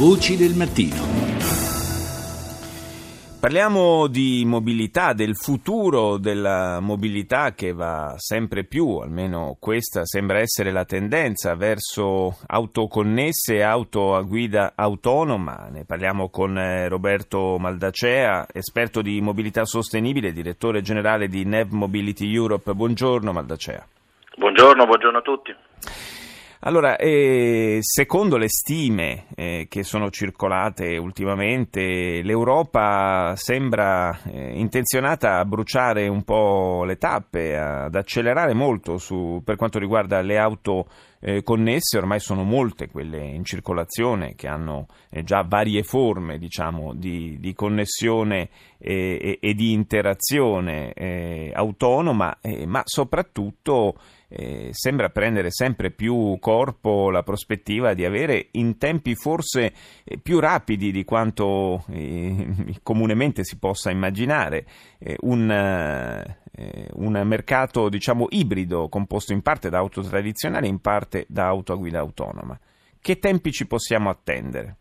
Voci del mattino. Parliamo di mobilità, del futuro della mobilità che va sempre più, almeno questa sembra essere la tendenza, verso auto connesse e auto a guida autonoma. Ne parliamo con eh, Roberto Maldacea, esperto di mobilità sostenibile, direttore generale di NEV Mobility Europe. Buongiorno Maldacea. Buongiorno, buongiorno a tutti. Allora, eh, secondo le stime eh, che sono circolate ultimamente, l'Europa sembra eh, intenzionata a bruciare un po' le tappe, ad accelerare molto su, per quanto riguarda le auto eh, connesse, ormai sono molte quelle in circolazione che hanno eh, già varie forme diciamo, di, di, connessione e, e, di interazione eh, autonoma, ma soprattutto eh, sembra prendere sempre più corpo la prospettiva di avere in tempi forse eh, più rapidi di quanto eh, comunemente si possa immaginare eh, un, eh, un, mercato diciamo ibrido composto in parte da auto tradizionali e in parte da auto a guida autonoma. Che tempi ci possiamo attendere?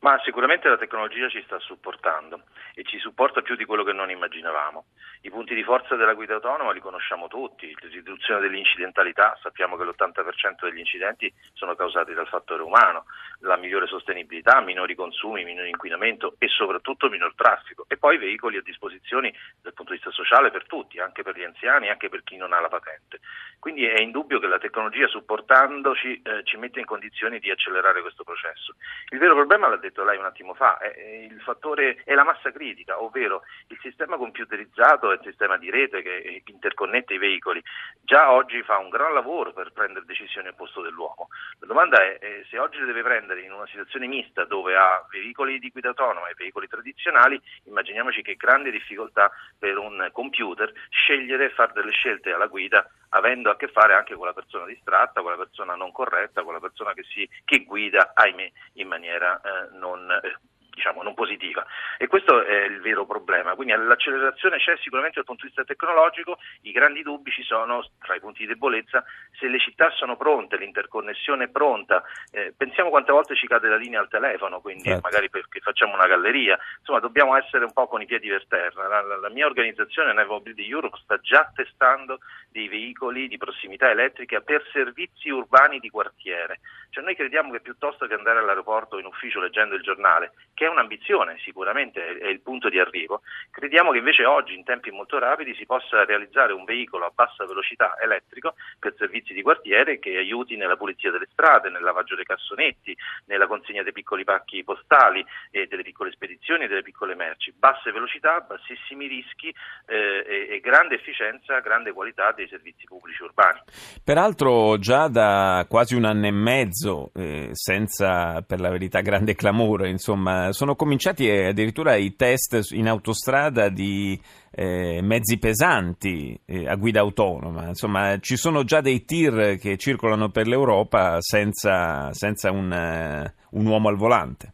Ma sicuramente la tecnologia ci sta supportando e ci supporta più di quello che non immaginavamo. I punti di forza della guida autonoma li conosciamo tutti, la riduzione dell'incidentalità, sappiamo che l'80% degli incidenti sono causati dal fattore umano, la migliore sostenibilità, minori consumi, minore inquinamento e soprattutto minor traffico e poi veicoli a disposizione dal punto di vista sociale per tutti, anche per gli anziani, anche per chi non ha la patente. Quindi è indubbio che la tecnologia supportandoci eh, ci mette in condizioni di accelerare questo processo. Il vero problema, l'ha detto lei un attimo fa, è, il fattore, è la massa critica, ovvero il sistema computerizzato e il sistema di rete che interconnette i veicoli. Già oggi fa un gran lavoro per prendere decisioni al posto dell'uomo. Domanda è, è se oggi le deve prendere in una situazione mista dove ha veicoli di guida autonoma e veicoli tradizionali, immaginiamoci che grande difficoltà per un computer scegliere e fare delle scelte alla guida avendo a che fare anche con la persona distratta, con la persona non corretta, con la persona che, si, che guida, ahimè, in maniera eh, non eh, diciamo, non positiva. E questo è il vero problema. Quindi l'accelerazione c'è sicuramente dal punto di vista tecnologico, i grandi dubbi ci sono tra i punti di debolezza se le città sono pronte, l'interconnessione è pronta. Eh, pensiamo quante volte ci cade la linea al telefono, quindi certo. magari perché facciamo una galleria. Insomma, dobbiamo essere un po' con i piedi per terra. La, la, la mia organizzazione, Nevo Mobility Europe, sta già testando dei veicoli di prossimità elettrica per servizi urbani di quartiere. Cioè noi crediamo che piuttosto che andare all'aeroporto in ufficio leggendo il giornale, che è un'ambizione, sicuramente è il punto di arrivo, crediamo che invece oggi in tempi molto rapidi si possa realizzare un veicolo a bassa velocità elettrico per servizi di quartiere che aiuti nella pulizia delle strade, nel lavaggio dei cassonetti, nella consegna dei piccoli pacchi postali e delle piccole spedizioni e delle piccole merci. Basse velocità, bassissimi rischi eh, e, e grande efficienza, grande qualità dei servizi pubblici urbani. Peraltro già da quasi un anno e mezzo eh, senza per la verità grande clamore, insomma, sono cominciati addirittura i test in autostrada di eh, mezzi pesanti eh, a guida autonoma, insomma, ci sono già dei tir che circolano per l'Europa senza, senza un, uh, un uomo al volante.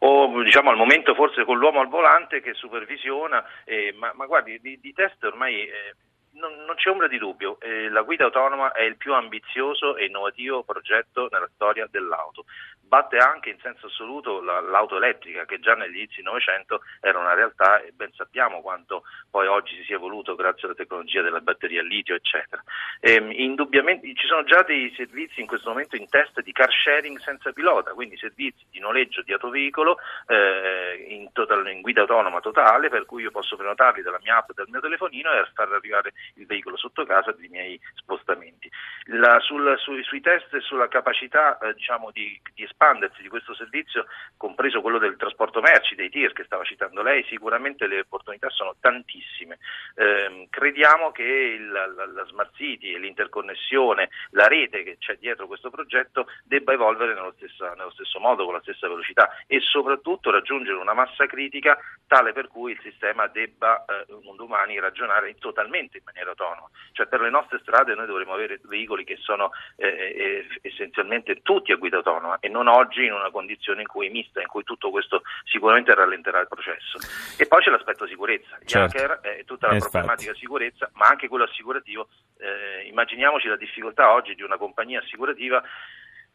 O diciamo al momento forse con l'uomo al volante che supervisiona, eh, ma, ma, guardi, di, di test ormai eh, non, non, c'è ombra di dubbio, eh, la guida autonoma è il più ambizioso e innovativo progetto nella storia dell'auto batte anche in senso assoluto la, l'auto elettrica che già negli inizi del Novecento era una realtà e ben sappiamo quanto poi oggi si sia evoluto grazie alla tecnologia della batteria litio eccetera. E, ehm, indubbiamente ci sono già dei servizi in questo momento in test di car sharing senza pilota, quindi servizi di noleggio di autoveicolo eh, in, total, in, guida autonoma totale per cui io posso prenotarli dalla mia app, dal mio telefonino e far arrivare il veicolo sotto casa dei miei spostamenti. La, sul, su, sui test e sulla capacità eh, diciamo, di, di espandersi di questo servizio, compreso quello del trasporto merci, dei TIR che stava citando lei, sicuramente le opportunità sono tantissime. Eh, crediamo che il, la, la, Smart City e l'interconnessione, la rete che c'è dietro questo progetto debba evolvere nello, stessa, nello stesso modo, con la stessa velocità e soprattutto raggiungere una massa critica tale per cui il sistema debba eh, un domani ragionare totalmente in maniera autonoma. Cioè per le nostre strade noi dovremo avere veicoli che sono eh, eh essenzialmente tutti a guida autonoma e non oggi in una condizione in cui è mista, in cui tutto questo sicuramente rallenterà il processo. E poi c'è l'aspetto sicurezza, gli certo. hacker e tutta la Infatti. problematica sicurezza, ma anche quello assicurativo. Eh, immaginiamoci la difficoltà oggi di una compagnia assicurativa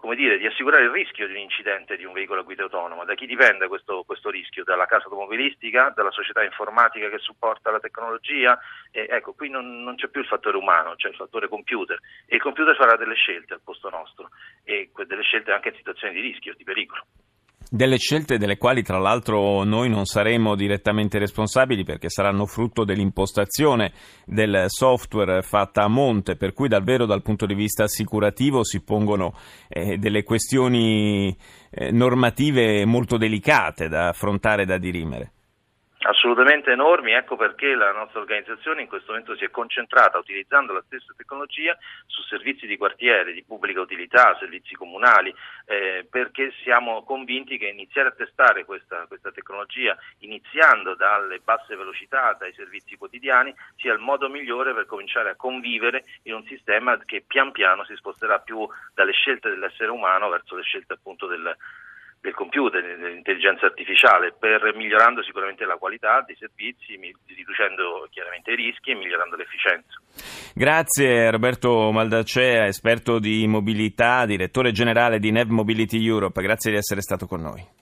come dire, di assicurare il rischio di un incidente di un veicolo a guida autonoma. Da chi dipende questo, questo rischio? Dalla casa automobilistica, dalla società informatica che supporta la tecnologia? E, ecco, qui non, non, c'è più il fattore umano, c'è il fattore computer e il computer farà delle scelte al posto nostro e delle scelte anche in situazioni di rischio, di pericolo. Delle scelte delle quali tra l'altro noi non saremo direttamente responsabili perché saranno frutto dell'impostazione del software fatta a monte, per cui davvero dal punto di vista assicurativo si pongono eh, delle questioni eh, normative molto delicate da affrontare e da dirimere assolutamente enormi, ecco perché la nostra organizzazione in questo momento si è concentrata utilizzando la stessa tecnologia su servizi di quartiere, di pubblica utilità, servizi comunali, eh, perché siamo convinti che iniziare a testare questa, questa, tecnologia, iniziando dalle basse velocità, dai servizi quotidiani, sia il modo migliore per cominciare a convivere in un sistema che pian piano si sposterà più dalle scelte dell'essere umano verso le scelte appunto del, del computer, dell'intelligenza artificiale, per migliorando sicuramente la qualità dei servizi, riducendo chiaramente i rischi e migliorando l'efficienza. Grazie Roberto Maldacea, esperto di mobilità, direttore generale di Nev Mobility Europe, grazie di essere stato con noi.